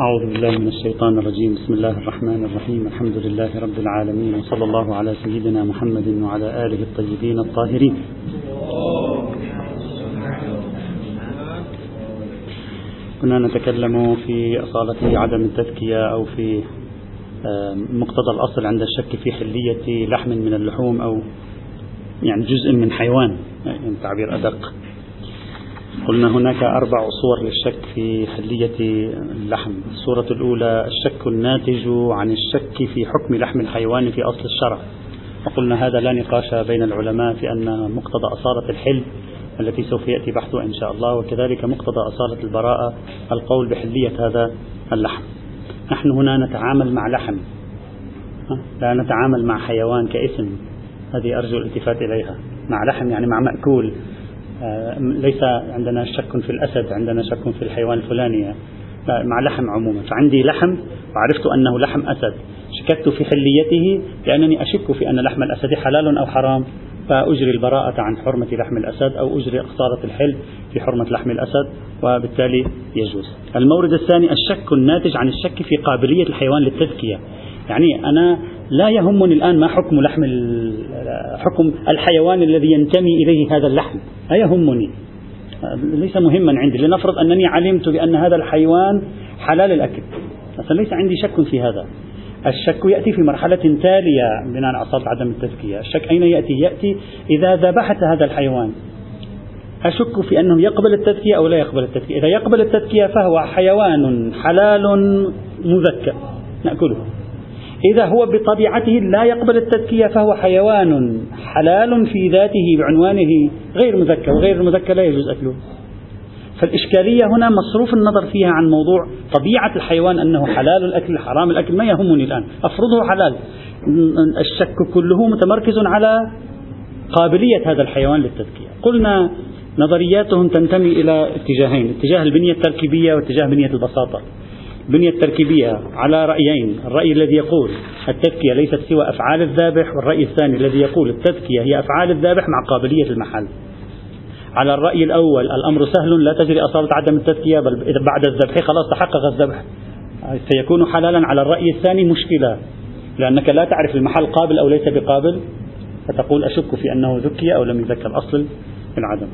أعوذ بالله من الشيطان الرجيم. بسم الله الرحمن الرحيم. الحمد لله رب العالمين وصلى الله على سيدنا محمد وعلى آله الطيبين الطاهرين. كنا نتكلم في أصالة عدم التزكية أو في مقتضى الأصل عند الشك في حلية لحم من اللحوم أو يعني جزء من حيوان يعني تعبير أدق. قلنا هناك أربع صور للشك في حلية اللحم. الصورة الأولى الشك الناتج عن الشك في حكم لحم الحيوان في أصل الشرع. وقلنا هذا لا نقاش بين العلماء في أن مقتضى أصالة الحل التي سوف يأتي بحثها إن شاء الله وكذلك مقتضى أصالة البراءة القول بحلية هذا اللحم. نحن هنا نتعامل مع لحم. لا نتعامل مع حيوان كاسم. هذه أرجو الالتفات إليها. مع لحم يعني مع مأكول. ليس عندنا شك في الأسد عندنا شك في الحيوان الفلاني. مع لحم عموما. فعندي لحم وعرفت أنه لحم أسد. شككت في حليته لأنني أشك في أن لحم الأسد حلال أو حرام. فأجري البراءة عن حرمة لحم الأسد أو أجري خسارة الحل في حرمة لحم الأسد وبالتالي يجوز. المورد الثاني الشك الناتج عن الشك في قابلية الحيوان للتزكية يعني أنا لا يهمني الآن ما حكم لحم حكم الحيوان الذي ينتمي إليه هذا اللحم. لا يهمني. ليس مهما عندي. لنفرض أنني علمت بأن هذا الحيوان حلال الأكل. مثلا ليس عندي شك في هذا. الشك يأتي في مرحلة تالية بناء على أصالة عدم التزكية الشك أين يأتي؟ يأتي إذا ذبحت هذا الحيوان. أشك في أنه يقبل التزكية أو لا يقبل التزكية إذا يقبل التزكية فهو حيوان حلال مذكى نأكله. إذا هو بطبيعته لا يقبل التزكية فهو حيوان حلال في ذاته بعنوانه غير مزكى وغير المزكى لا يجوز أكله. فالإشكالية هنا مصروف النظر فيها عن موضوع طبيعة الحيوان أنه حلال الأكل حرام الأكل ما يهمني الآن. أفرضه حلال. الشك كله متمركز على قابلية هذا الحيوان للتزكية قلنا نظرياتهم تنتمي إلى اتجاهين اتجاه البنية التركيبية واتجاه بنية البساطة. البنية التركيبية على رأيين الرأي الذي يقول التزكية ليست سوى أفعال الذابح والرأي الثاني الذي يقول التزكية هي أفعال الذابح مع قابلية المحل. على الرأي الأول الأمر سهل لا تجري أصالة عدم التزكية بل بعد الذبح خلاص تحقق الذبح. سيكون حلالا على الرأي الثاني مشكلة لأنك لا تعرف المحل قابل أو ليس بقابل فتقول أشك في أنه ذكي أو لم يذكر الأصل العدم.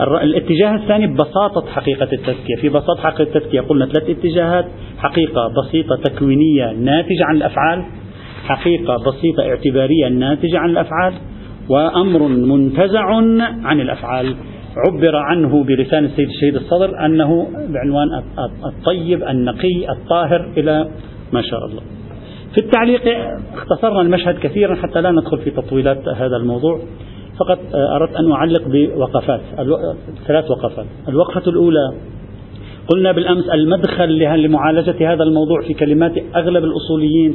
الاتجاه الثاني ببساطة حقيقة التزكية في بساطة حقيقة التزكية قلنا ثلاث اتجاهات. حقيقة بسيطة تكوينية ناتجة عن الأفعال. حقيقة بسيطة اعتبارية ناتجة عن الأفعال. وأمر منتزع عن الأفعال. عبر عنه بلسان السيد الشهيد الصدر أنه بعنوان الطيب النقي الطاهر إلى ما شاء الله. في التعليق اختصرنا المشهد كثيرا حتى لا ندخل في تطويلات هذا الموضوع. فقط أردت أن أعلق بوقفات ثلاث وقفات. الوقفة الأولى قلنا بالأمس المدخل لمعالجة هذا الموضوع في كلمات أغلب الأصوليين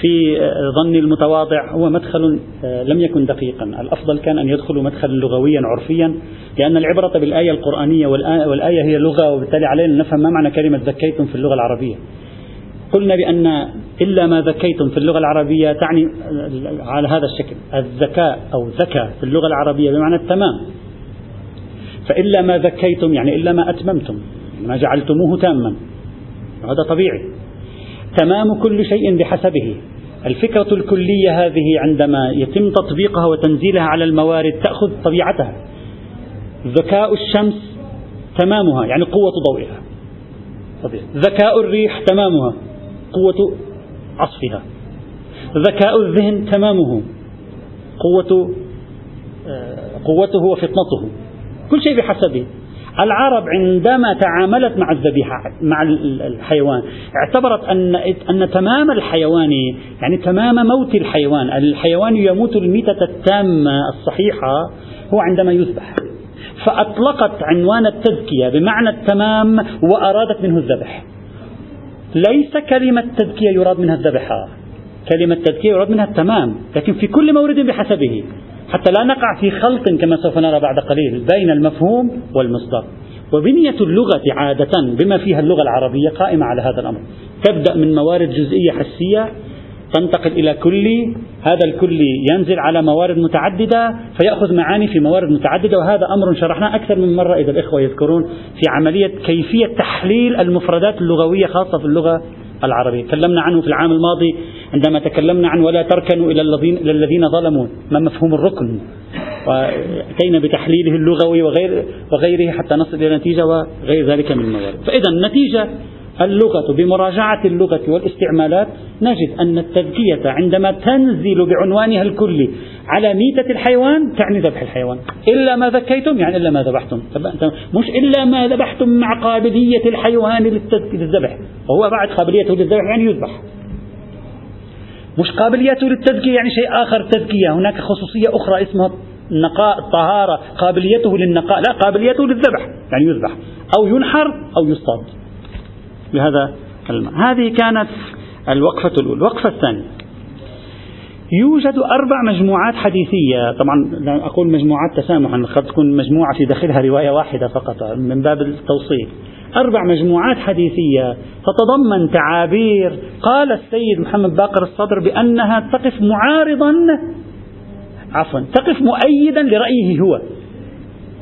في ظن المتواضع هو مدخل لم يكن دقيقا. الأفضل كان أن يدخلوا مدخلا لغويا عرفيا لأن العبرة بالآية القرآنية والآية هي لغة وبالتالي علينا نفهم ما معنى كلمة ذكيتم في اللغة العربية. قلنا بأن إلا ما ذكيتم في اللغة العربية تعني على هذا الشكل الذكاء أو ذكى في اللغة العربية بمعنى التمام. فإلا ما ذكيتم يعني إلا ما أتممتم ما جعلتموه تاما هذا طبيعي. تمام كل شيء بحسبه. الفكرة الكلية هذه عندما يتم تطبيقها وتنزيلها على الموارد تأخذ طبيعتها. ذكاء الشمس تمامها يعني قوة ضوئها. ذكاء الريح تمامها. قوة عصفها. ذكاء الذهن تمامه. قوة آه، قوته وفطنته كل شيء بحسبه. العرب عندما تعاملت مع الذبيحة مع الحيوان اعتبرت أن أن تمام الحيوان يعني تمام موت الحيوان. الحيوان يموت الميتة التامة الصحيحة هو عندما يذبح. فأطلقت عنوان التزكية بمعنى التمام وأرادت منه الذبح. ليس كلمة تزكية يراد منها الذبح كلمة تزكية يراد منها التمام لكن في كل مورد بحسبه. حتى لا نقع في خلط كما سوف نرى بعد قليل بين المفهوم والمصدر. وبنية اللغة عادة بما فيها اللغة العربية قائمة على هذا الأمر. تبدأ من موارد جزئية حسية تنتقل إلى كلي هذا الكلي ينزل على موارد متعددة فيأخذ معاني في موارد متعددة وهذا أمر شرحناه أكثر من مرة إذا الإخوة يذكرون في عملية كيفية تحليل المفردات اللغوية خاصة في اللغة العربية. تكلمنا عنه في العام الماضي عندما تكلمنا عن ولا تركنوا إلى الذين, إلى الذين ظلموا. ما مفهوم الركن؟ وأتينا بتحليله اللغوي وغير وغيره حتى نصل إلى نتيجة وغير ذلك من الموارد. فإذا النتيجة اللغة بمراجعة اللغة والاستعمالات نجد أن التذكية عندما تنزل بعنوانها الكلي على ميتة الحيوان تعني ذبح الحيوان. إلا ما ذكيتم يعني إلا ما ذبحتم. مش إلا ما ذبحتم مع قابلية الحيوان للذبح. وهو بعد قابليته للذبح يعني يذبح. مش قابليته للتذكية يعني شيء آخر تذكية. هناك خصوصية أخرى اسمها النقاء الطهارة قابليته للنقاء لا قابليته للذبح يعني يذبح. أو ينحر أو يصطاد بهذا الماء هذه كانت الوقفة الأولى. الوقفة الثانية. يوجد أربع مجموعات حديثية. طبعا أقول مجموعات تسامحا قد تكون مجموعة في داخلها رواية واحدة فقط من باب التوصيل. أربع مجموعات حديثية تتضمن تعابير. قال السيد محمد باقر الصدر بأنها تقف معارضا عفوا تقف مؤيدا لرأيه هو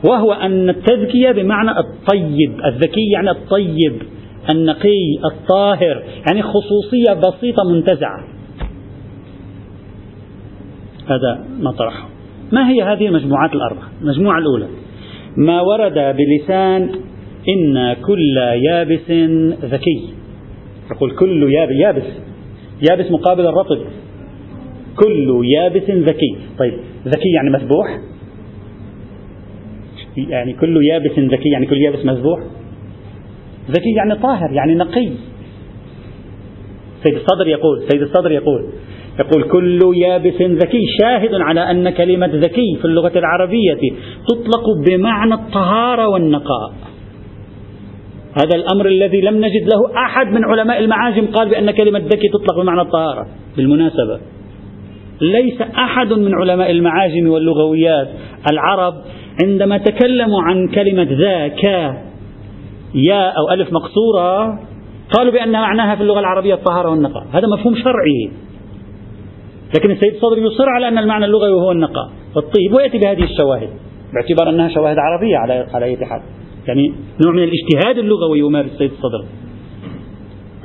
وهو أن التذكية بمعنى الطيب الذكي يعني الطيب. النقي الطاهر يعني خصوصية بسيطة منتزعة. هذا ما طرحه. ما هي هذه المجموعات الأربعة؟ المجموعة الأولى. ما ورد بلسان إن كل يابس ذكي. يقول كل يابس يابس. يابس مقابل الرطب. كل يابس ذكي. طيب ذكي يعني مذبوح يعني كل يابس ذكي يعني كل يابس مذبوح ذكي يعني طاهر يعني نقي. سيد الصدر يقول سيد الصدر يقول يقول كل يابس ذكي شاهد على أن كلمة ذكي في اللغة العربية تطلق بمعنى الطهارة والنقاء. هذا الأمر الذي لم نجد له أحد من علماء المعاجم قال بأن كلمة ذكي تطلق بمعنى الطهارة. بالمناسبة ليس أحد من علماء المعاجم واللغويات العرب عندما تكلموا عن كلمة ذاك ياء أو ألف مقصورة قالوا بأن معناها في اللغة العربية الطهارة والنقاء. هذا مفهوم شرعي. لكن السيد الصدر يصر على أن المعنى اللغوي هو النقاء. والطيب ويأتي بهذه الشواهد باعتبار أنها شواهد عربية على على أي حال. يعني نوع من الاجتهاد اللغوي يمارس السيد الصدر.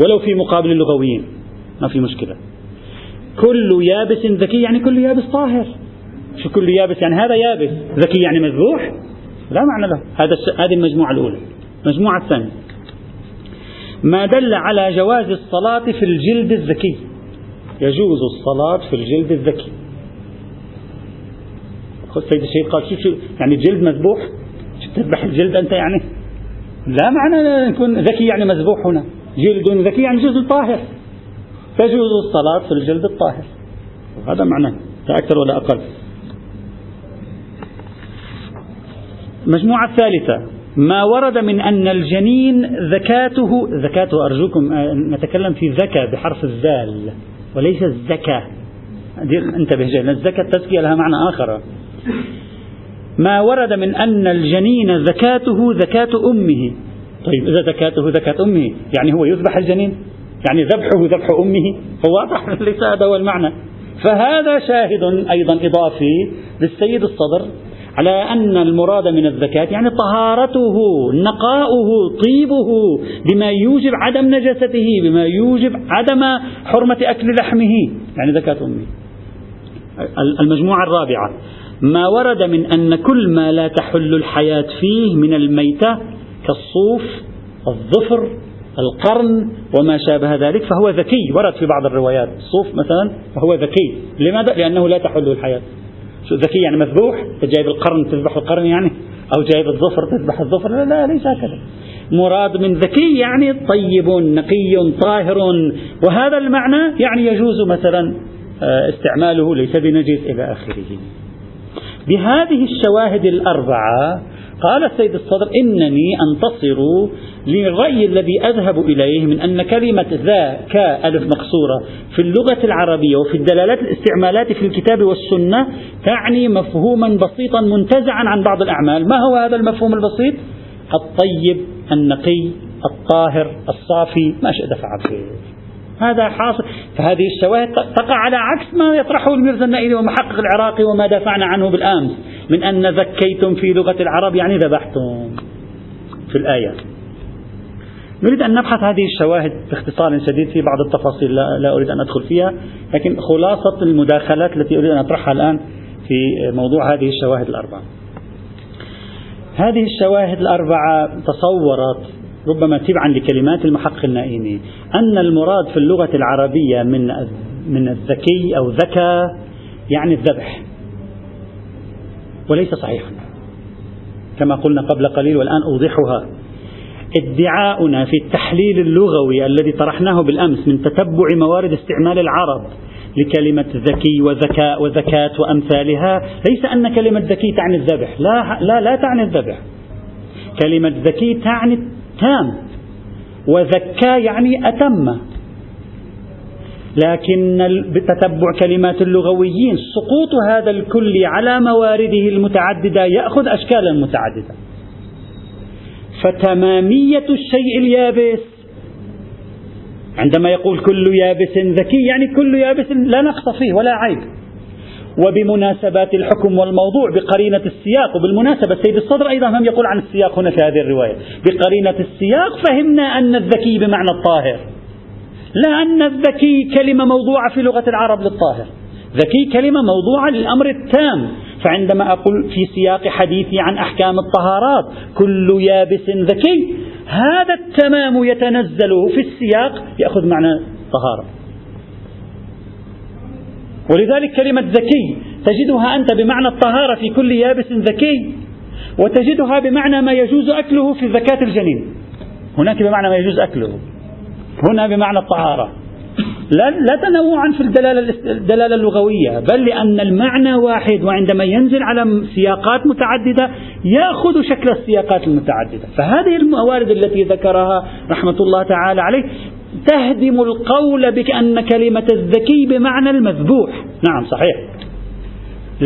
ولو في مقابل اللغويين. ما في مشكلة. كل يابس ذكي يعني كل يابس طاهر. شو كل يابس يعني هذا يابس. ذكي يعني مذبوح؟ لا معنى له. هذا هذه المجموعة الأولى. المجموعة الثانية ما دل على جواز الصلاة في الجلد الذكي. يجوز الصلاة في الجلد الذكي. سيد الشيخ قال شوف شو يعني الجلد مذبوح؟ تذبح الجلد أنت يعني؟ لا معنى يكون ذكي يعني مذبوح هنا. جلد ذكي يعني جلد طاهر. تجوز الصلاة في الجلد الطاهر. هذا معناه لا أكثر ولا أقل. المجموعة الثالثة ما ورد من أن الجنين ذكاته ذكاته أرجوكم آه، نتكلم في ذكاء بحرف الذال وليس الزكاة انتبه جيدا الزكاة التزكية لها معنى آخر. ما ورد من أن الجنين ذكاته ذكاة أمه. طيب إذا ذكاته ذكاة أمه يعني هو يذبح الجنين؟ يعني ذبحه ذبح أمه؟ هو واضح ليس هذا هو المعنى. فهذا شاهد أيضا إضافي للسيد الصدر. على أن المراد من الزكاة يعني طهارته نقاؤه طيبه بما يوجب عدم نجاسته بما يوجب عدم حرمة أكل لحمه يعني زكاة أمه. المجموعة الرابعة ما ورد من أن كل ما لا تحل الحياة فيه من الميتة كالصوف الظفر القرن وما شابه ذلك فهو ذكي. ورد في بعض الروايات صوف مثلا فهو ذكي. لماذا؟ لأنه لا تحل الحياة. ذكي يعني مذبوح جايب القرن تذبح القرن يعني أو جايب الظفر تذبح الظفر لا, لا ليس هكذا. مراد من ذكي يعني طيب نقي طاهر. وهذا المعنى يعني يجوز مثلا آه، استعماله ليس بنجس إلى آخره. بهذه الشواهد الأربعة قال السيد الصدر إنني أنتصر للرأي الذي أذهب إليه من أن كلمة ذا كا ألف مقصورة في اللغة العربية وفي الدلالات الاستعمالات في الكتاب والسنة تعني مفهوما بسيطا منتزعا عن بعض الأعمال. ما هو هذا المفهوم البسيط؟ الطيب النقي الطاهر الصافي. ما شئت فعل. هذا حاصل. فهذه الشواهد تقع على عكس ما يطرحه الميرزا النائلي ومحقق العراقي وما دافعنا عنه بالأمس من أن ذكيتم في لغة العرب يعني ذبحتم في الآية. نريد أن نبحث هذه الشواهد باختصار شديد في بعض التفاصيل لا, لا أريد أن أدخل فيها لكن خلاصة المداخلات التي أريد أن أطرحها الآن في موضوع هذه الشواهد الأربعة. هذه الشواهد الأربعة تصورت ربما تبعا لكلمات المحقق النائمي أن المراد في اللغة العربية من من الذكي أو ذكى يعني الذبح. وليس صحيحا. كما قلنا قبل قليل والآن أوضحها. ادعاؤنا في التحليل اللغوي الذي طرحناه بالأمس من تتبع موارد استعمال العرب لكلمة ذكي وذكاء وذكاة وأمثالها ليس أن كلمة ذكي تعني الذبح. لا, لا, لا تعني الذبح. كلمة ذكي تعني تام. وذكى يعني أتم. لكن بتتبع كلمات اللغويين سقوط هذا الكل على موارده المتعددة يأخذ أشكالا متعددة. فتمامية الشيء اليابس عندما يقول كل يابس ذكي يعني كل يابس لا نقص فيه ولا عيب. وبمناسبات الحكم والموضوع بقرينة السياق وبالمناسبة السيد الصدر أيضا هم يقول عن السياق هنا في هذه الرواية. بقرينة السياق فهمنا أن الذكي بمعنى الطاهر لا أن الذكي كلمة موضوعة في لغة العرب للطاهر. ذكي كلمة موضوعة للأمر التام. فعندما أقول في سياق حديثي عن أحكام الطهارات كل يابس ذكي هذا التمام يتنزل في السياق يأخذ معنى طهارة. ولذلك كلمة ذكي تجدها أنت بمعنى الطهارة في كل يابس ذكي وتجدها بمعنى ما يجوز أكله في زكاة الجنين. هناك بمعنى ما يجوز أكله. هنا بمعنى الطهارة. لا, لا تنوعا في الدلالة, الدلالة اللغوية بل لأن المعنى واحد وعندما ينزل على سياقات متعددة يأخذ شكل السياقات المتعددة. فهذه الموارد التي ذكرها رحمة الله تعالى عليه تهدم القول بأن كلمة الذكي بمعنى المذبوح. نعم صحيح.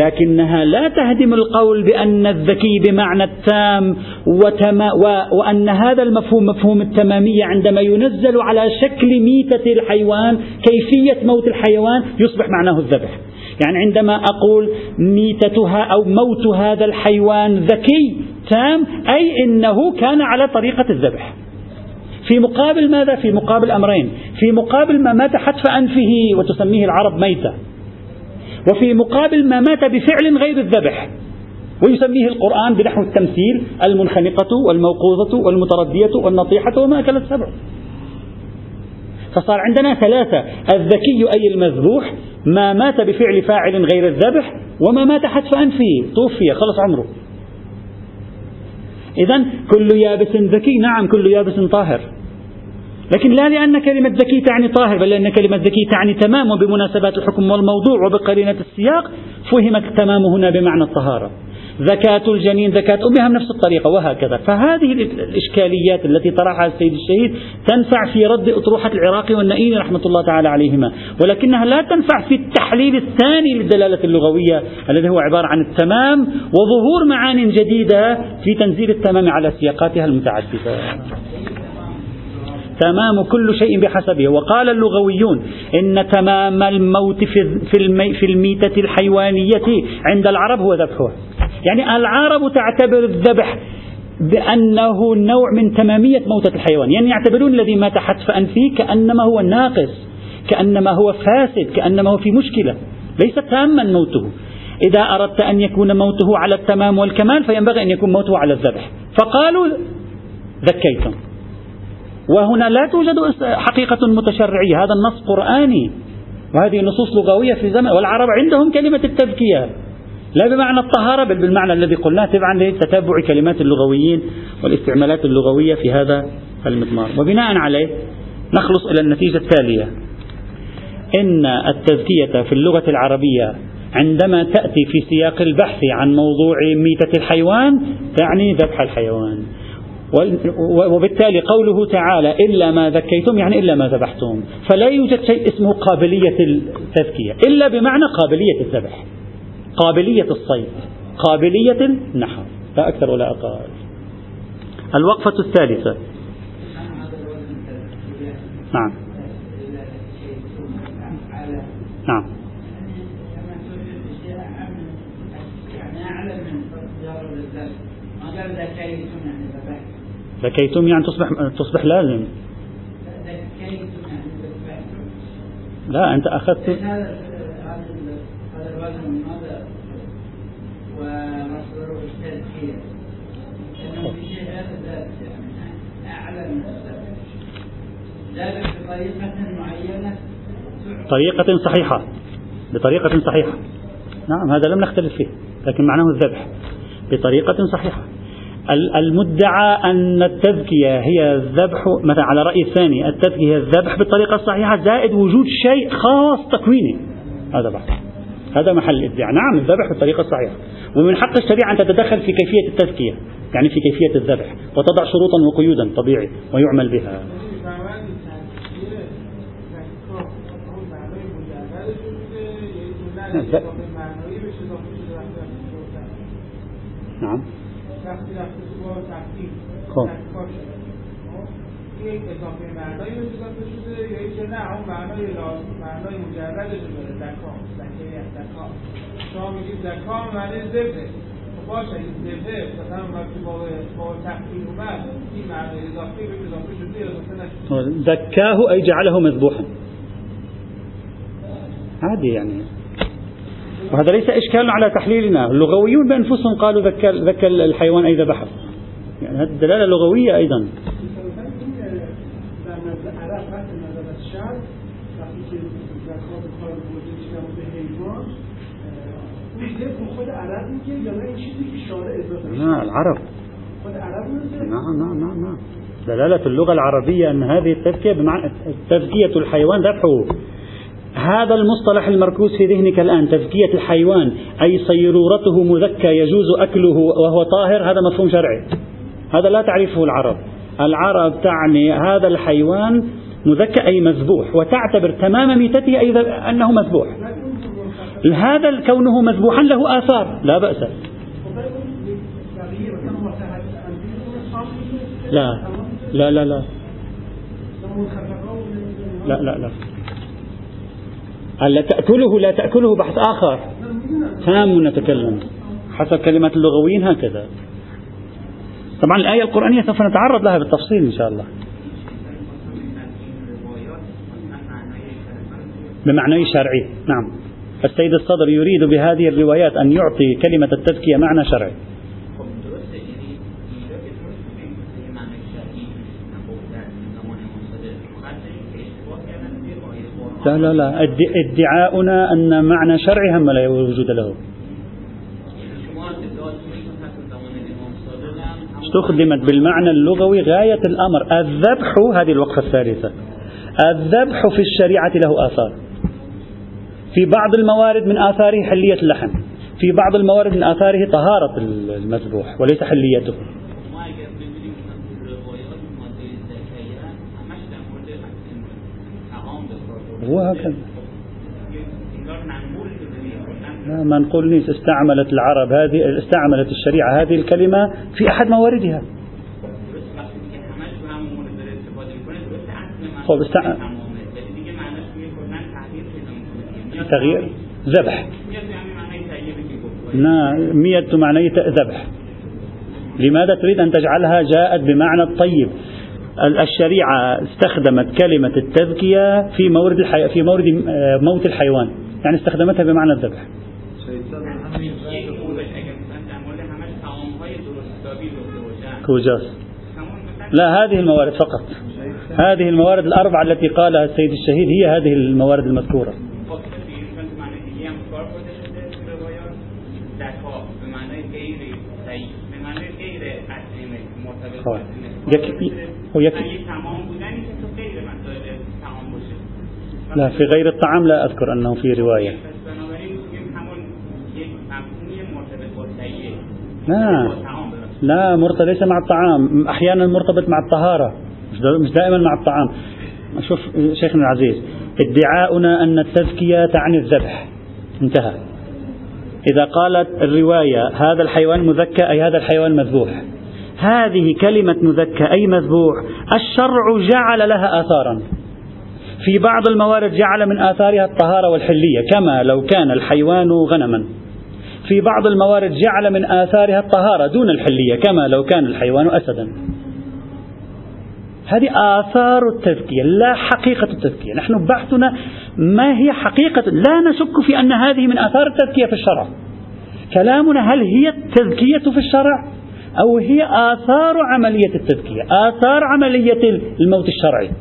لكنها لا تهدم القول بأن الذكي بمعنى التام وتما و وأن هذا المفهوم مفهوم التمامية عندما ينزل على شكل ميتة الحيوان كيفية موت الحيوان يصبح معناه الذبح. يعني عندما أقول ميتتها أو موت هذا الحيوان ذكي تام أي إنه كان على طريقة الذبح. في مقابل ماذا؟ في مقابل أمرين. في مقابل ما مات حتف أنفه وتسميه العرب ميتة. وفي مقابل ما مات بفعل غير الذبح ويسميه القرآن بنحو التمثيل المنخنقة والموقوظة والمتردية والنطيحة وما أكل السبع. فصار عندنا ثلاثة الذكي أي المذبوح ما مات بفعل فاعل غير الذبح وما مات حتف أنفه. توفي خلص عمره. إذا كل يابس ذكي نعم كل يابس طاهر. لكن لا لأن كلمة ذكي تعني طاهر بل لأن كلمة ذكي تعني تمام وبمناسبات الحكم والموضوع وبقرينة السياق فهمت التمام هنا بمعنى الطهارة. زكاة الجنين زكاة أمها بنفس الطريقة وهكذا. فهذه الإشكاليات التي طرحها السيد الشهيد تنفع في رد أطروحة العراقي والنئيني رحمة الله تعالى عليهما ولكنها لا تنفع في التحليل الثاني للدلالة اللغوية الذي هو عبارة عن التمام وظهور معان جديدة في تنزيل التمام على سياقاتها المتعددة. تمام كل شيء بحسبه. وقال اللغويون إن تمام الموت في, المي في الميتة الحيوانية عند العرب هو ذبحها يعني العرب تعتبر الذبح بأنه نوع من تمامية موتة الحيوان. يعني يعتبرون الذي مات حتف أنفه كأنما هو ناقص كأنما هو فاسد كأنما هو في مشكلة. ليس تاما موته. إذا أردت أن يكون موته على التمام والكمال فينبغي أن يكون موته على الذبح. فقالوا ذكيتم. وهنا لا توجد حقيقة متشرعية. هذا النص قرآني. وهذه نصوص لغوية في زمن والعرب عندهم كلمة التذكية. لا بمعنى الطهارة بل بالمعنى الذي قلناه تبعا لتتبع كلمات اللغويين والاستعمالات اللغوية في هذا المضمار. وبناء عليه نخلص إلى النتيجة التالية. إن التزكية في اللغة العربية عندما تأتي في سياق البحث عن موضوع ميتة الحيوان تعني ذبح الحيوان. وبالتالي قوله تعالى إلا ما ذكيتم يعني إلا ما ذبحتم. فلا يوجد شيء اسمه قابلية التذكية إلا بمعنى قابلية الذبح قابلية الصيد قابلية النحر لا أكثر ولا أقل. الوقفة الثالثة. نعم. نعم. يعني أنت أخذت هذا الوزن هذا ومصدره التذكير لأنه في شيء ذلك يعني أعلى من ذلك بطريقة معينة طريقة صحيحة. بطريقة صحيحة. نعم هذا لم نختلف فيه لكن معناه الذبح. بطريقة صحيحة. المدعى أن التذكية هي الذبح مثلا على رأي الثاني التذكية هي الذبح بالطريقة الصحيحة زائد وجود شيء خاص تكويني. هذا بحث. هذا محل الإدعاء. نعم الذبح بالطريقة الصحيحة. ومن حق الشريعة أن تتدخل في كيفية التذكية يعني في كيفية الذبح وتضع شروطا وقيودا طبيعي ويعمل بها. نعم. خب. یک اضافه معنایی اضافه شده یا اینکه نه اون معنای معنای مجردش داره زکا زکه از زکا شما میگید زکا معنی زبده باشه این زبده مثلا وقتی با با اومد این معنای اضافه به اضافه شده اضافه نشده؟ زکاه ای جعله مذبوحا. عادي يعني وهذا ليس إشكال على تحليلنا. اللغويون بأنفسهم قالوا ذكى ذكى الحيوان أي ذبحه يعني هذه دلالة لغوية أيضا. لا العرب. نعم نعم نعم نعم. دلالة اللغة العربية أن هذه التذكية بمعنى تذكية الحيوان ذبحه هذا المصطلح المركوز في ذهنك الآن تزكية الحيوان أي صيرورته مذكى يجوز أكله وهو طاهر هذا مفهوم شرعي. هذا لا تعرفه العرب. العرب تعني هذا الحيوان مذكى أي مذبوح وتعتبر تمام ميتته أي أنه مذبوح. هذا كونه مذبوحا له آثار لا بأس. لا لا لا لا. لا لا, لا. ألا تأكله لا تأكله بحث آخر. تام نتكلم حسب كلمات اللغويين هكذا. طبعا الآية القرآنية سوف نتعرض لها بالتفصيل إن شاء الله. بمعنى شرعي. نعم. السيد الصدر يريد بهذه الروايات أن يعطي كلمة التزكية معنى شرعي. لا لا ادعاؤنا أن معنى شرعي هم لا وجود له. استخدمت بالمعنى اللغوي غاية الأمر. الذبح هذه الوقفة الثالثة. الذبح في الشريعة له آثار. في بعض الموارد من آثاره حلية اللحم. في بعض الموارد من آثاره طهارة المذبوح وليس حليته. هو هكذا لا ما نقولنيش استعملت العرب هذه استعملت الشريعة هذه الكلمة في أحد مواردها. خب استع... تغيير؟ ذبح. مية معنى ذبح. لماذا تريد أن تجعلها جاءت بمعنى الطيب؟ الشريعة استخدمت كلمة التذكية في مورد الحي... في مورد آه، موت الحيوان. يعني استخدمتها بمعنى الذبح. كوجاس. لا هذه الموارد فقط. هذه الموارد الأربعة التي قالها السيد الشهيد هي هذه الموارد المذكورة. ويكفي. لا في غير الطعام لا أذكر أنه في رواية. لا. لا مرتبط ليس مع الطعام. أحيانا مرتبط مع الطهارة. مش دائما مع الطعام. شوف شيخنا العزيز ادعاؤنا أن التزكية تعني الذبح. انتهى. إذا قالت الرواية هذا الحيوان مذكى أي هذا الحيوان مذبوح. هذه كلمة مذكى أي مذبوح. الشرع جعل لها آثارا. في بعض الموارد جعل من آثارها الطهارة والحلية كما لو كان الحيوان غنما. في بعض الموارد جعل من آثارها الطهارة دون الحلية كما لو كان الحيوان أسدا. هذه آثار التذكية لا حقيقة التذكية. نحن بحثنا ما هي حقيقة لا نشك في أن هذه من آثار التذكية في الشرع. كلامنا هل هي التذكية في الشرع؟ أو هي آثار عملية التذكية آثار عملية الموت الشرعي.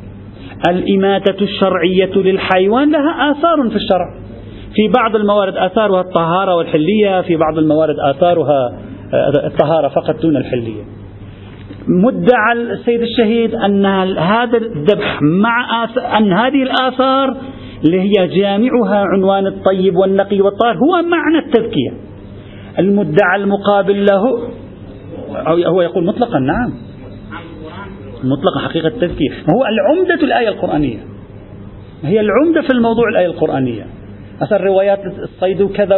الإماتة الشرعية للحيوان لها آثار في الشرع. في بعض الموارد آثارها الطهارة والحلية في بعض الموارد آثارها آه، الطهارة فقط دون الحلية. مدعى السيد الشهيد أن هذا الذبح مع أن هذه الآثار اللي هي جامعها عنوان الطيب والنقي والطاهر هو معنى التذكية المدعى المقابل له هو يقول مطلقا نعم. مطلقا حقيقة التذكير. هو العمدة الآية القرآنية. هي العمدة في الموضوع الآية القرآنية. مثلا روايات الصيد وكذا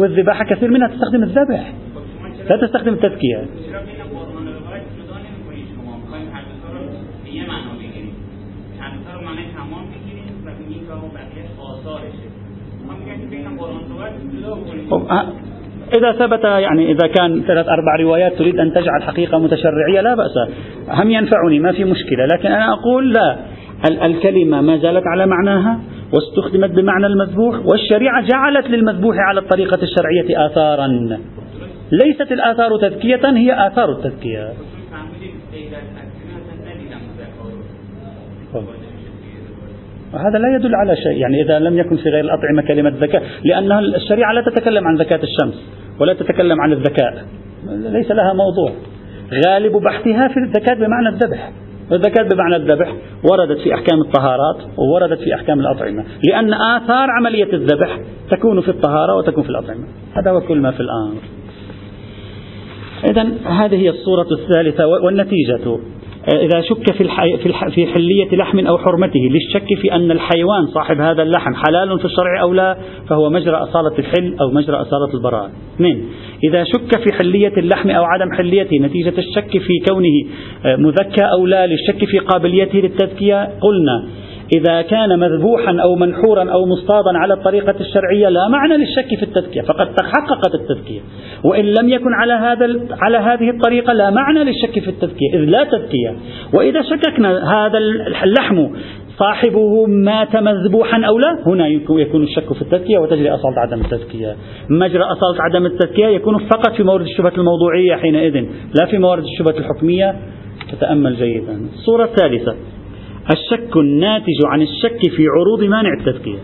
والذباحة كثير منها تستخدم الذبح. لا تستخدم التذكية. إذا ثبت يعني إذا كان ثلاث أربع روايات تريد أن تجعل حقيقة متشرعية لا بأس. هم ينفعني ما في مشكلة. لكن أنا أقول لا. الكلمة ما زالت على معناها واستخدمت بمعنى المذبوح والشريعة جعلت للمذبوح على الطريقة الشرعية آثارا. ليست الآثار تذكية هي آثار التذكية. وهذا لا يدل على شيء. يعني إذا لم يكن في غير الأطعمة كلمة ذكاء لأن الشريعة لا تتكلم عن زكاة الشمس. ولا تتكلم عن الذكاء. ليس لها موضوع. غالب بحثها في الزكاة بمعنى الذبح. والزكاة بمعنى الذبح. وردت في أحكام الطهارات ووردت في أحكام الأطعمة. لأن آثار عملية الذبح تكون في الطهارة وتكون في الأطعمة. هذا هو كل ما في الأمر إذا هذه هي الصورة الثالثة والنتيجة. إذا شك في, الحي في, الح في حلية لحم أو حرمته للشك في أن الحيوان صاحب هذا اللحم حلال في الشرع أو لا فهو مجرى أصالة الحل أو مجرى أصالة البراءة. اثنين إذا شك في حلية اللحم أو عدم حليته نتيجة الشك في كونه آه، مذكى أو لا للشك في قابليته للتذكية قلنا إذا كان مذبوحا أو منحورا أو مصطادا على الطريقة الشرعية لا معنى للشك في التذكية فقد تحققت التذكية وإن لم يكن على هذا على هذه الطريقة لا معنى للشك في التذكية إذ لا تذكية وإذا شككنا هذا اللحم صاحبه مات مذبوحا أو لا هنا يكون الشك في التذكية وتجري أصالة عدم التذكية مجرى أصالة عدم التذكية يكون فقط في مورد الشبهة الموضوعية حينئذ لا في موارد الشبهة الحكمية. تتأمل جيدا. الصورة الثالثة. الشك الناتج عن الشك في عروض مانع التذكية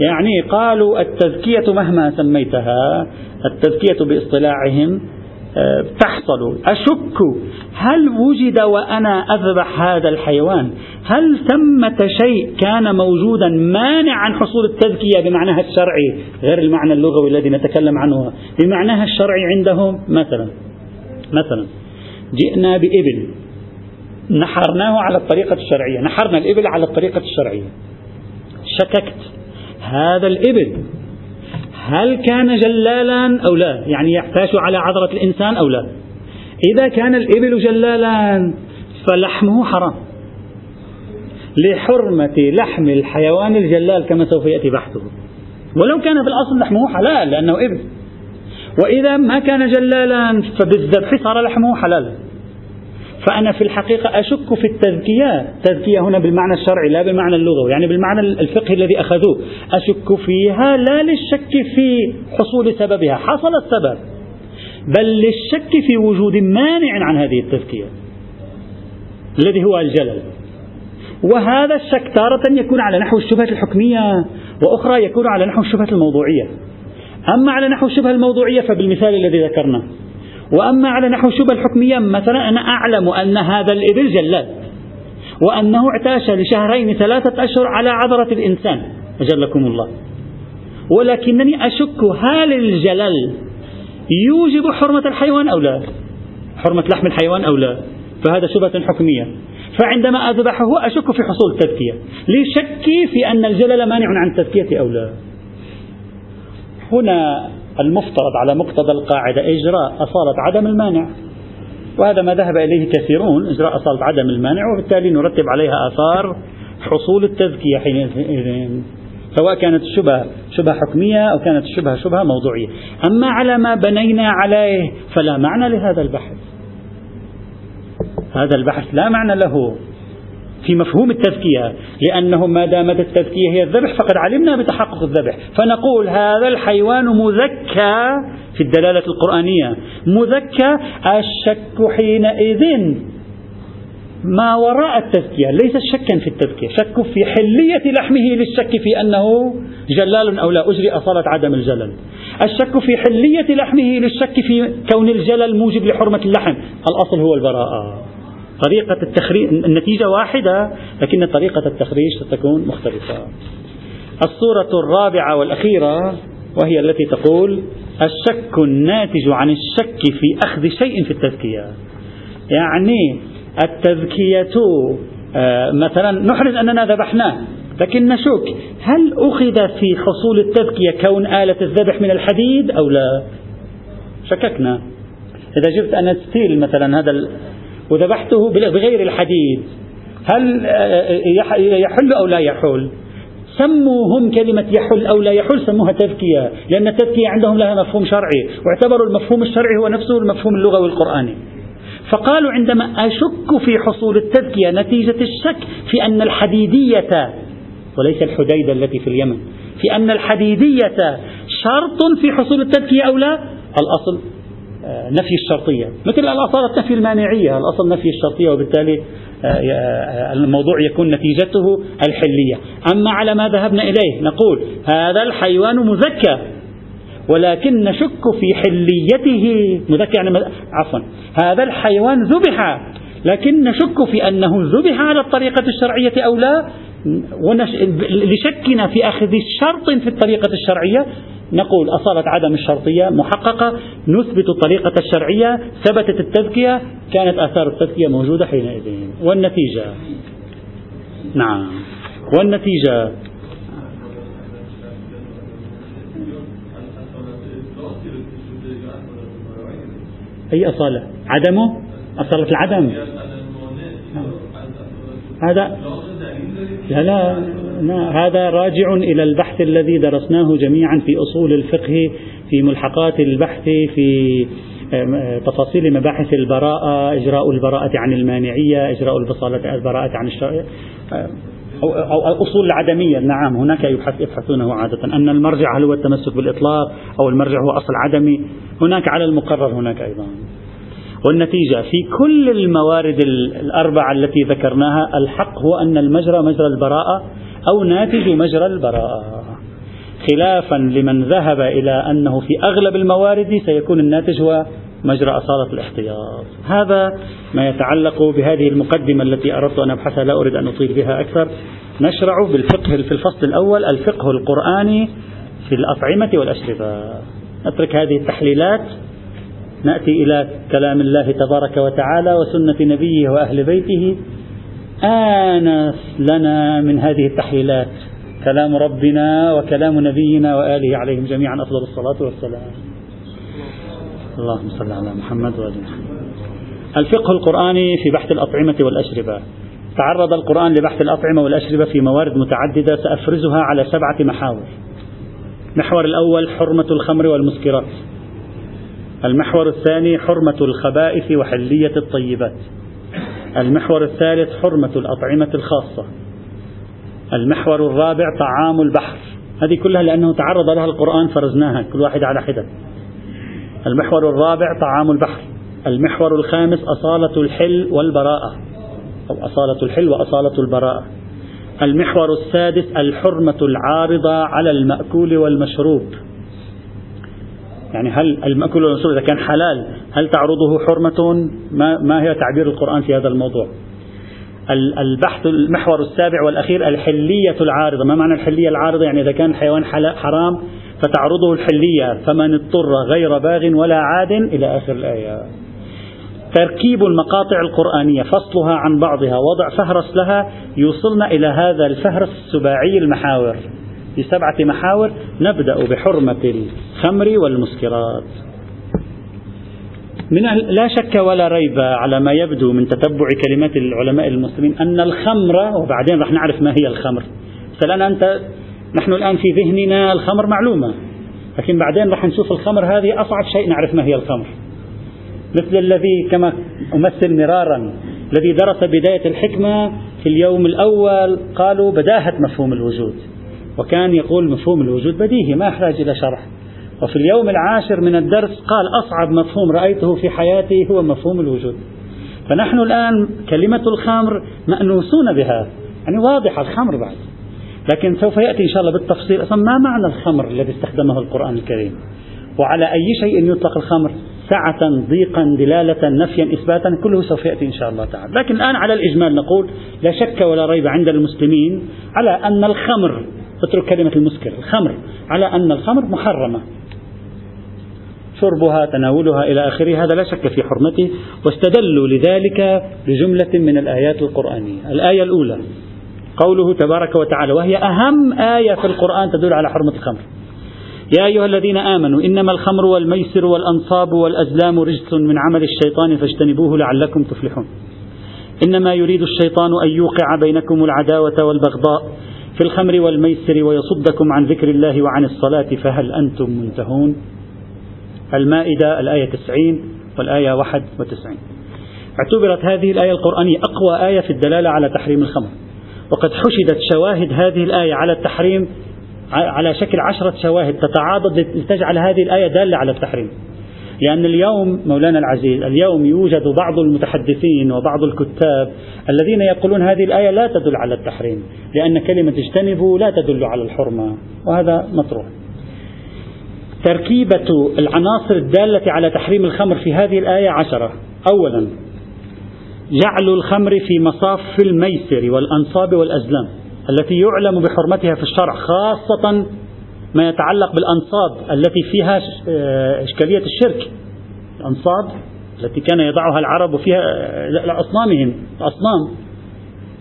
يعني قالوا التذكية مهما سميتها التذكية باصطلاحهم آه، تحصل. أشك؟ هل وجد وأنا أذبح هذا الحيوان؟ هل ثمة شيء كان موجودا مانع عن حصول التذكية بمعناها الشرعي؟ غير المعنى اللغوي الذي نتكلم عنه. بمعناها الشرعي عندهم مثلا مثلا جئنا بإبل. نحرناه على الطريقة الشرعية. نحرنا الإبل على الطريقة الشرعية. شككت هذا الإبل هل كان جلالا أو لا؟ يعني يحتاج على عذرة الإنسان أو لا؟ إذا كان الإبل جلالا فلحمه حرام. لحرمة لحم الحيوان الجلال كما سوف يأتي بحثه. ولو كان في الأصل لحمه حلال لأنه إبل. وإذا ما كان جلالا فبالذبح صار لحمه حلالا. فأنا في الحقيقة أشك في التذكية. تذكية هنا بالمعنى الشرعي لا بالمعنى اللغوي يعني بالمعنى الفقهي الذي أخذوه. أشك فيها لا للشك في حصول سببها. حصل السبب بل للشك في وجود مانع عن هذه التذكية الذي هو الجلل. وهذا الشك تارة يكون على نحو الشبهة الحكمية وأخرى يكون على نحو الشبهة الموضوعية. أما على نحو الشبهة الموضوعية فبالمثال الذي ذكرناه وأما على نحو الشبهة الحكمية مثلا أنا أعلم أن هذا الإبل جلال وأنه اعتاش لشهرين ثلاثة أشهر على عذرة الإنسان أجلكم الله. ولكنني أشك هل الجلل يوجب حرمة الحيوان أو لا؟ حرمة لحم الحيوان أو لا؟ فهذا شبهة حكمية. فعندما أذبحه أشك في حصول التذكية. لشكي في أن الجلل مانع عن التذكية أو لا؟ هنا المفترض على مقتضى القاعدة إجراء أصالة عدم المانع. وهذا ما ذهب إليه كثيرون إجراء أصالة عدم المانع وبالتالي نرتب عليها آثار حصول التزكية حينئذ سواء كانت الشبهة شبهة حكمية أو كانت الشبهة شبهة موضوعية. أما على ما بنينا عليه فلا معنى لهذا البحث. هذا البحث لا معنى له. في مفهوم التزكية لأنه ما دامت التزكية هي الذبح فقد علمنا بتحقق الذبح. فنقول هذا الحيوان مذكى في الدلالة القرآنية. مذكى الشك حينئذ ما وراء التزكية ليس شكا في التزكية شك في حلية لحمه للشك في أنه جلال أو لا أجري أصالة عدم الجلل. الشك في حلية لحمه للشك في كون الجلل موجب لحرمة اللحم. الأصل هو البراءة. طريقة التخريج النتيجة واحدة لكن طريقة التخريج ستكون مختلفة. الصورة الرابعة والأخيرة وهي التي تقول الشك الناتج عن الشك في أخذ شيء في التزكية يعني التزكية آه، مثلا نحرز أننا ذبحناه لكن نشك هل أخذ في حصول التزكية كون آلة الذبح من الحديد أو لا؟ شككنا. إذا جبت أنا ستيل مثلا هذا وذبحته بغير الحديد. هل آه، يحل أو لا يحل؟ سموا هم كلمة يحل أو لا يحل سموها تذكية لأن التذكية عندهم لها مفهوم شرعي واعتبروا المفهوم الشرعي هو نفسه المفهوم اللغوي القرآني. فقالوا عندما أشك في حصول التذكية نتيجة الشك في أن الحديدية وليس الحديدة التي في اليمن في أن الحديدية شرط في حصول التذكية أو لا؟ الأصل آه، نفي الشرطية. مثل الأصالة نفي المانعية. الأصل نفي الشرطية وبالتالي آه، آه، الموضوع يكون نتيجته الحلية. أما على ما ذهبنا إليه نقول هذا الحيوان مزكى ولكن نشك في حليته. مذكى يعني عفوا. هذا الحيوان ذبح لكن نشك في أنه ذبح على الطريقة الشرعية أو لا. لشكنا في أخذ شرط في الطريقة الشرعية. نقول أصالة عدم الشرطية محققة نثبت الطريقة الشرعية ثبتت التزكية كانت آثار التزكية موجودة حينئذ. والنتيجة؟ نعم. والنتيجة؟ أي أصالة؟ عدمه؟ أصالة العدم. هذا لا لا هذا راجع إلى البحث الذي درسناه جميعا في أصول الفقه في ملحقات البحث في تفاصيل مباحث البراءة إجراء البراءة عن المانعية إجراء البراءة عن الشرعية أو, أو أصول العدمية نعم هناك يبحث يبحثونه عادة. أن المرجع هل هو التمسك بالإطلاق أو المرجع هو أصل عدمي. هناك على المقرر هناك أيضا. والنتيجة في كل الموارد الأربعة التي ذكرناها الحق هو أن المجرى مجرى البراءة أو ناتج مجرى البراءة. خلافا لمن ذهب إلى أنه في أغلب الموارد سيكون الناتج هو مجرى أصالة الاحتياط. هذا ما يتعلق بهذه المقدمة التي أردت أن أبحثها لا أريد أن أطيل بها أكثر. نشرع بالفقه في الفصل الأول الفقه القرآني في الأطعمة والأشربة. نترك هذه التحليلات. نأتي إلى كلام الله تبارك وتعالى وسنة نبيه وأهل بيته. آنس لنا من هذه التحليلات. كلام ربنا وكلام نبينا وآله عليهم جميعا أفضل الصلاة والسلام. اللهم صل على محمد وآل محمد. الفقه القرآني في بحث الأطعمة والأشربة. تعرض القرآن لبحث الأطعمة والأشربة في موارد متعددة سأفرزها على سبعة محاور. المحور الأول حرمة الخمر والمسكرات. المحور الثاني حرمة الخبائث وحلية الطيبات. المحور الثالث حرمة الأطعمة الخاصة. المحور الرابع طعام البحر. هذه كلها لأنه تعرض لها القرآن فرزناها كل واحد على حدة. المحور الرابع طعام البحر. المحور الخامس أصالة الحل والبراءة. أو أصالة الحل وأصالة البراءة. المحور السادس الحرمة العارضة على المأكول والمشروب. يعني هل المأكول والمشروب إذا كان حلال هل تعرضه حرمة؟ ما, ما هي تعبير القرآن في هذا الموضوع؟ البحث المحور السابع والأخير الحلية العارضة. ما معنى الحلية العارضة؟ يعني إذا كان الحيوان حرام فتعرضه الحلية. فمن اضطر غير باغ ولا عاد إلى آخر الآية. تركيب المقاطع القرآنية فصلها عن بعضها وضع فهرس لها يوصلنا إلى هذا الفهرس السباعي المحاور. في سبعة محاور نبدأ بحرمة الخمر والمسكرات. من لا شك ولا ريب على ما يبدو من تتبع كلمات العلماء المسلمين أن الخمر وبعدين رح نعرف ما هي الخمر. الآن أنت نحن الآن في ذهننا الخمر معلومة. لكن بعدين رح نشوف الخمر هذه أصعب شيء نعرف ما هي الخمر. مثل الذي كما أمثل مرارا الذي درس بداية الحكمة في اليوم الأول قالوا بداهة مفهوم الوجود. وكان يقول مفهوم الوجود بديهي ما يحتاج إلى شرح. وفي اليوم العاشر من الدرس قال أصعب مفهوم رأيته في حياتي هو مفهوم الوجود. فنحن الآن كلمة الخمر مأنوسون بها. يعني واضحة الخمر بعد. لكن سوف يأتي إن شاء الله بالتفصيل. أصلا ما معنى الخمر الذي استخدمه القرآن الكريم؟ وعلى أي شيء يطلق الخمر؟ سعة ضيقا دلالة نفيا إثباتا كله سوف يأتي إن شاء الله تعالى. لكن الآن على الإجمال نقول لا شك ولا ريب عند المسلمين على أن الخمر اترك كلمة المسكر الخمر. على أن الخمر محرمة. شربها تناولها إلى آخره هذا لا شك في حرمته واستدلوا لذلك بجملة من الآيات القرآنية. الآية الأولى قوله تبارك وتعالى وهي أهم آية في القرآن تدل على حرمة الخمر. يا أيها الذين آمنوا إنما الخمر والميسر والأنصاب والأزلام رجس من عمل الشيطان فاجتنبوه لعلكم تفلحون. إنما يريد الشيطان أن يوقع بينكم العداوة والبغضاء في الخمر والميسر ويصدكم عن ذكر الله وعن الصلاة فهل أنتم منتهون؟ المائدة الآية 90 والآية 91 اعتبرت هذه الآية القرآنية أقوى آية في الدلالة على تحريم الخمر. وقد حشدت شواهد هذه الآية على التحريم على شكل عشرة شواهد تتعاضد لتجعل هذه الآية دالة على التحريم. لأن اليوم مولانا العزيز اليوم يوجد بعض المتحدثين وبعض الكتاب الذين يقولون هذه الآية لا تدل على التحريم لأن كلمة اجتنبوا لا تدل على الحرمة وهذا مطروح. تركيبة العناصر الدالة على تحريم الخمر في هذه الآية عشرة. أولا جعل الخمر في مصاف الميسر والأنصاب والأزلام التي يعلم بحرمتها في الشرع خاصة ما يتعلق بالأنصاب التي فيها آه، إشكالية الشرك. الأنصاب التي كان يضعها العرب فيها آه، لأصنامهم الأصنام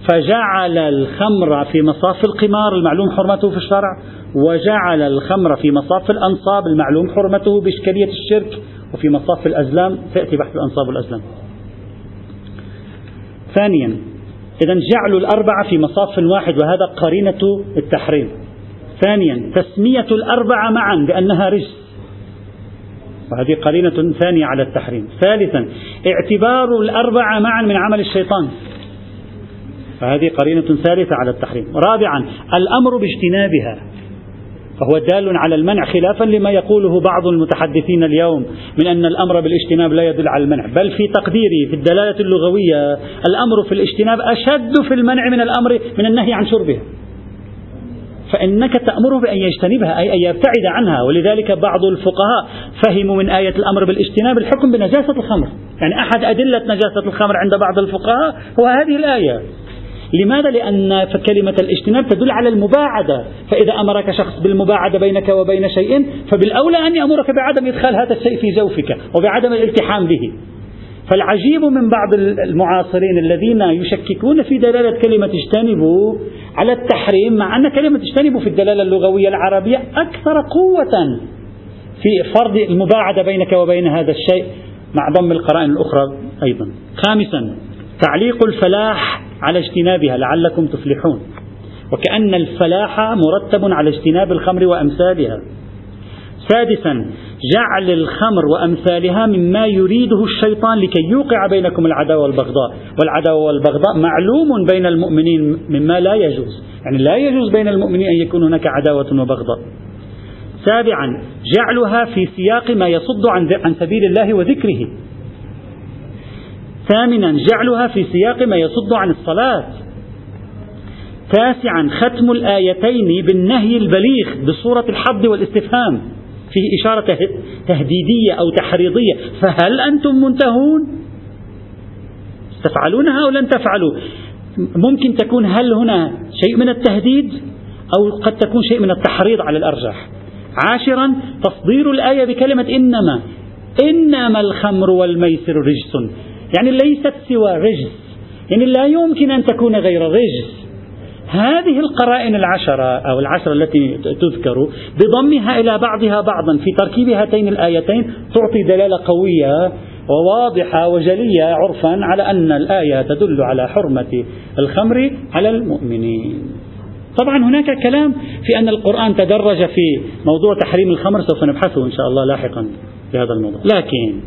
فجعل الخمر في مصاف القمار المعلوم حرمته في الشرع وجعل الخمر في مصاف الأنصاب المعلوم حرمته بإشكالية الشرك وفي مصاف الأزلام تأتي بحث الأنصاب والأزلام. ثانيا إذا جعل الأربعة في مصاف واحد وهذا قرينة التحريم. ثانيا تسمية الأربعة معا بأنها رجس. وهذه قرينة ثانية على التحريم. ثالثا اعتبار الأربعة معا من عمل الشيطان. فهذه قرينة ثالثة على التحريم. رابعا الأمر باجتنابها. فهو دال على المنع خلافا لما يقوله بعض المتحدثين اليوم من أن الأمر بالاجتناب لا يدل على المنع. بل في تقديري في الدلالة اللغوية الأمر في الاجتناب أشد في المنع من الأمر من النهي عن شربها. فإنك تأمره بأن يجتنبها أي أن يبتعد عنها. ولذلك بعض الفقهاء فهموا من آية الأمر بالاجتناب الحكم بنجاسة الخمر. يعني أحد أدلة نجاسة الخمر عند بعض الفقهاء هو هذه الآية. لماذا؟ لأن كلمة الاجتناب تدل على المباعدة. فإذا أمرك شخص بالمباعدة بينك وبين شيء فبالأولى أن يأمرك بعدم إدخال هذا الشيء في جوفك وبعدم الالتحام به. فالعجيب من بعض المعاصرين الذين يشككون في دلالة كلمة اجتنبوا على التحريم مع أن كلمة اجتنبوا في الدلالة اللغوية العربية أكثر قوة في فرض المباعدة بينك وبين هذا الشيء مع ضم القرائن الأخرى أيضا. خامسا تعليق الفلاح على اجتنابها لعلكم تفلحون. وكأن الفلاح مرتب على اجتناب الخمر وأمثالها. سادسا جعل الخمر وأمثالها مما يريده الشيطان لكي يوقع بينكم العداوة والبغضاء. والعداوة والبغضاء معلوم بين المؤمنين مما لا يجوز. يعني لا يجوز بين المؤمنين أن يكون هناك عداوة وبغضاء. سابعا جعلها في سياق ما يصد عن سبيل الله وذكره. ثامنا جعلها في سياق ما يصد عن الصلاة. تاسعا ختم الآيتين بالنهي البليغ بصورة الحض والاستفهام. فيه إشارة تهديدية أو تحريضية فهل أنتم منتهون؟ تفعلونها أو لن تفعلوا؟ ممكن تكون هل هنا شيء من التهديد أو قد تكون شيء من التحريض على الأرجح؟ عاشرا تصدير الآية بكلمة إنما. إنما الخمر والميسر رجس. يعني ليست سوى رجس. يعني لا يمكن أن تكون غير رجس. هذه القرائن العشرة أو العشرة التي تذكر بضمها إلى بعضها بعضا في تركيب هاتين الآيتين تعطي دلالة قوية وواضحة وجلية عرفا على أن الآية تدل على حرمة الخمر على المؤمنين. طبعا هناك كلام في أن القرآن تدرج في موضوع تحريم الخمر سوف نبحثه إن شاء الله لاحقا في هذا الموضوع. لكن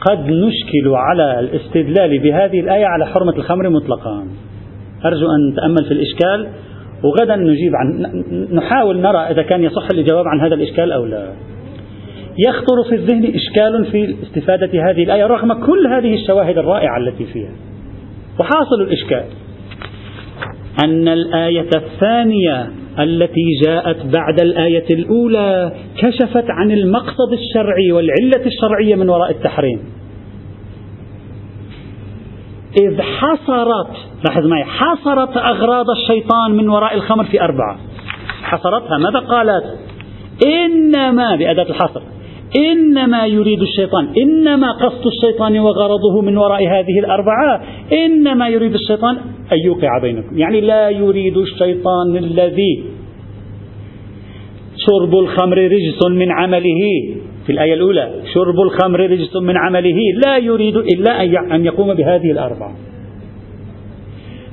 قد نشكل على الاستدلال بهذه الآية على حرمة الخمر مطلقا. أرجو أن نتأمل في الإشكال وغدا نجيب عن نحاول نرى إذا كان يصح الجواب عن هذا الإشكال أو لا. يخطر في الذهن إشكال في استفادة هذه الآية رغم كل هذه الشواهد الرائعة التي فيها. وحاصل الإشكال أن الآية الثانية التي جاءت بعد الآية الأولى كشفت عن المقصد الشرعي والعلة الشرعية من وراء التحريم. إذ حصرت لاحظ معي حصرت أغراض الشيطان من وراء الخمر في أربعة. حصرتها ماذا قالت؟ إنما بأداة الحصر إنما يريد الشيطان إنما قصد الشيطان وغرضه من وراء هذه الأربعة. إنما يريد الشيطان أن يوقع بينكم. يعني لا يريد الشيطان الذي شرب الخمر رجس من عمله. في الآية الأولى شرب الخمر رجس من عمله لا يريد إلا أن يقوم بهذه الأربعة.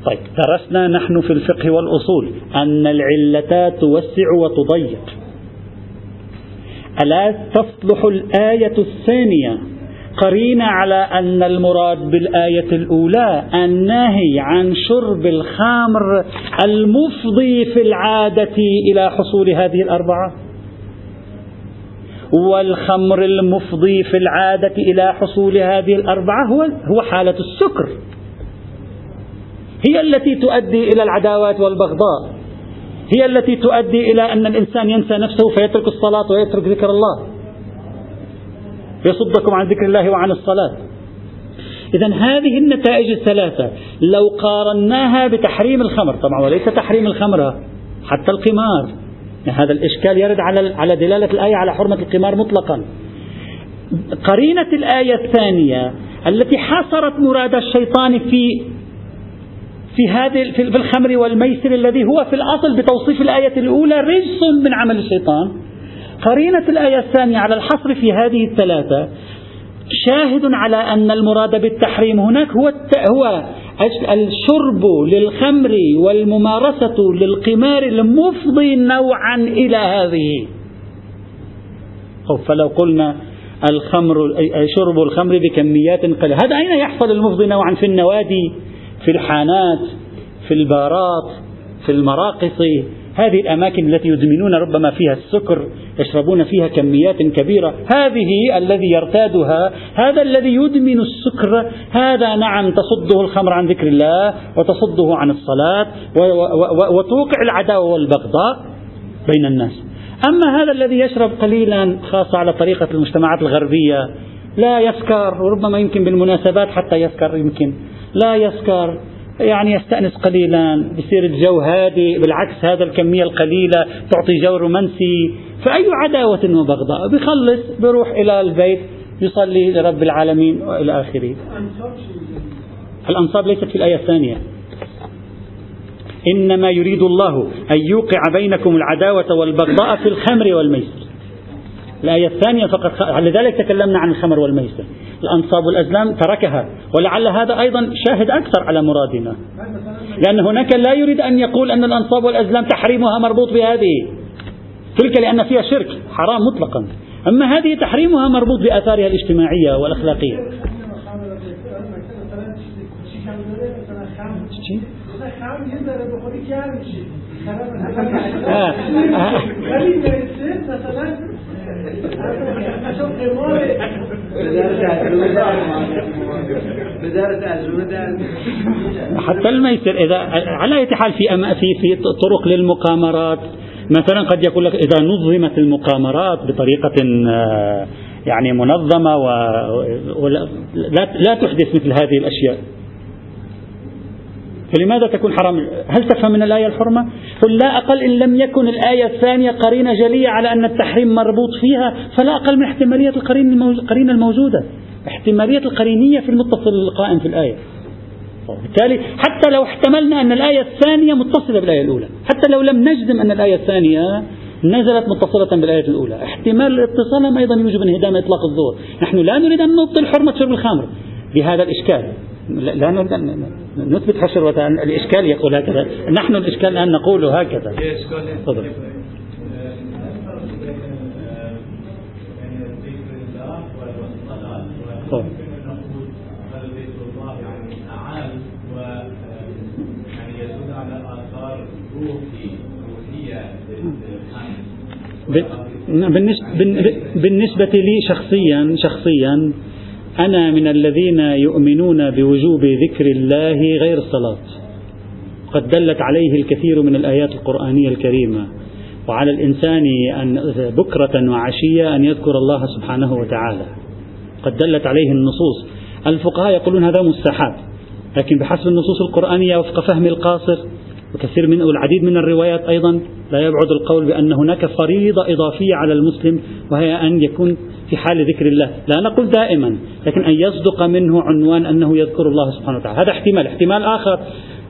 طيب درسنا نحن في الفقه والأصول أن العلة توسع وتضيق. ألا تصلح الآية الثانية؟ قرينة على أن المراد بالآية الأولى النهي عن شرب الخمر المفضي في العادة إلى حصول هذه الأربعة. والخمر المفضي في العادة إلى حصول هذه الأربعة هو هو حالة السكر. هي التي تؤدي إلى العداوات والبغضاء. هي التي تؤدي إلى أن الإنسان ينسى نفسه فيترك الصلاة ويترك ذكر الله. يصدكم عن ذكر الله وعن الصلاة. إذا هذه النتائج الثلاثة لو قارناها بتحريم الخمر طبعا وليس تحريم الخمر حتى القمار. هذا الإشكال يرد على على دلالة الآية على حرمة القمار مطلقا. قرينة الآية الثانية التي حصرت مراد الشيطان في في هذه في الخمر والميسر الذي هو في الأصل بتوصيف الآية الأولى رجس من عمل الشيطان. قرينة الآية الثانية على الحصر في هذه الثلاثة شاهد على أن المراد بالتحريم هناك هو هو الشرب للخمر والممارسة للقمار المفضي نوعا إلى هذه. فلو قلنا الخمر شرب الخمر بكميات قليلة هذا أين يحصل المفضي نوعا؟ في النوادي في الحانات في البارات في المراقص. هذه الأماكن التي يدمنون ربما فيها السكر يشربون فيها كميات كبيرة. هذه الذي يرتادها هذا الذي يدمن السكر هذا نعم تصده الخمر عن ذكر الله وتصده عن الصلاة وتوقع العداوة والبغضاء بين الناس. أما هذا الذي يشرب قليلا خاصة على طريقة المجتمعات الغربية لا يسكر وربما يمكن بالمناسبات حتى يسكر يمكن. لا يسكر. يعني يستأنس قليلا بصير الجو هادئ بالعكس هذا الكمية القليلة تعطي جو رومانسي. فأي عداوة وبغضاء بخلص بروح إلى البيت يصلي لرب العالمين وإلى آخره. الأنصاب ليست في الآية الثانية. إنما يريد الله أن يوقع بينكم العداوة والبغضاء في الخمر والميسر. الآية الثانية فقط لذلك تكلمنا عن الخمر والميسر. الأنصاب والأزلام تركها. ولعل هذا أيضا شاهد أكثر على مرادنا. لأن هناك لا يريد أن يقول أن الأنصاب والأزلام تحريمها مربوط بهذه. تلك لأن فيها شرك حرام مطلقا. أما هذه تحريمها مربوط بآثارها الاجتماعية والأخلاقية. آه. حتى الميسر إذا على أي حال في في في طرق للمقامرات. مثلا قد يقول لك إذا نظمت المقامرات بطريقة آه، يعني منظمة ولا لا تحدث مثل هذه الأشياء. فلماذا تكون حرام؟ هل تفهم من الآية الحرمة؟ قل لا أقل إن لم يكن الآية الثانية قرينة جلية على أن التحريم مربوط فيها فلا أقل من احتمالية القرينة الموجودة. احتمالية القرينية في المتصل القائم في الآية. وبالتالي حتى لو احتملنا أن الآية الثانية متصلة بالآية الأولى حتى لو لم نجزم أن الآية الثانية نزلت متصلة بالآية الأولى احتمال الاتصال أيضا يوجب انهدام إطلاق الظهر نحن لا نريد أن نبطل حرمة شرب الخمر بهذا الإشكال. لا نريد أن نثبت حشر الإشكال يقول هكذا. نحن الإشكال الآن نقول هكذا. تفضل. بالنسبة لي شخصيا شخصيا أنا من الذين يؤمنون بوجوب ذكر الله غير الصلاة. قد دلت عليه الكثير من الآيات القرآنية الكريمة. وعلى الإنسان أن بكرة وعشية أن يذكر الله سبحانه وتعالى. قد دلت عليه النصوص. الفقهاء يقولون هذا مستحب. لكن بحسب النصوص القرآنية وفق فهم القاصر وكثير من والعديد من الروايات أيضا لا يبعد القول بأن هناك فريضة إضافية على المسلم وهي أن يكون في حال ذكر الله. لا نقول دائما لكن أن يصدق منه عنوان أنه يذكر الله سبحانه وتعالى. هذا احتمال. احتمال آخر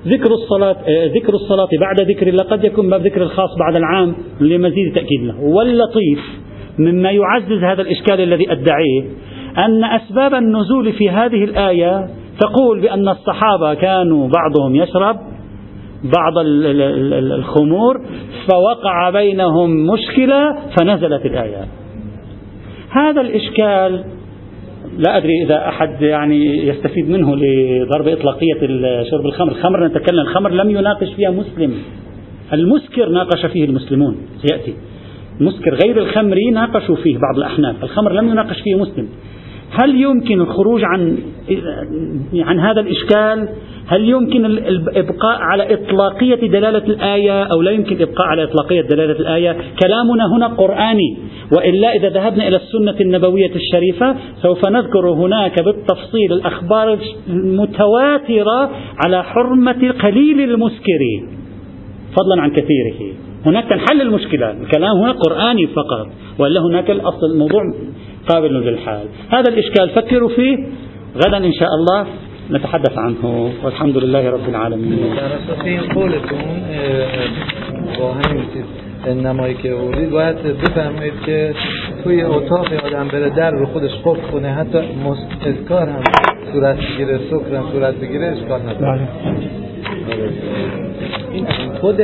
ذكر الصلاة آه، ذكر الصلاة بعد ذكر الله قد يكون باب ذكر الخاص بعد العام لمزيد تأكيد له. واللطيف مما يعزز هذا الإشكال الذي أدعيه أن أسباب النزول في هذه الآية تقول بأن الصحابة كانوا بعضهم يشرب بعض الخمور فوقع بينهم مشكلة فنزلت الآيات. هذا الإشكال لا أدري إذا أحد يعني يستفيد منه لضرب إطلاقية شرب الخمر. الخمر نتكلم الخمر لم يناقش فيها مسلم. المسكر ناقش فيه المسلمون سيأتي. مسكر غير الخمري ناقشوا فيه بعض الأحناف. الخمر لم يناقش فيه مسلم. هل يمكن الخروج عن عن هذا الإشكال؟ هل يمكن الإبقاء على إطلاقية دلالة الآية أو لا يمكن الإبقاء على إطلاقية دلالة الآية؟ كلامنا هنا قرآني وإلا إذا ذهبنا إلى السنة النبوية الشريفة سوف نذكر هناك بالتفصيل الأخبار المتواترة على حرمة قليل المسكرين. فضلا عن كثيره. هناك تنحل المشكلة الكلام هنا قرآني فقط. وإلا هناك الأصل الموضوع قابل للحال هذا الإشكال فكروا فيه. غدا إن شاء الله نتحدث عنه. والحمد لله رب العالمين. نمایی که اولید باید بفهمید که توی اتاق آدم بره در رو خودش قفل کنه. حتی اذکار هم صورت بگیره سکر هم صورت بگیره اشکال نداره. این خود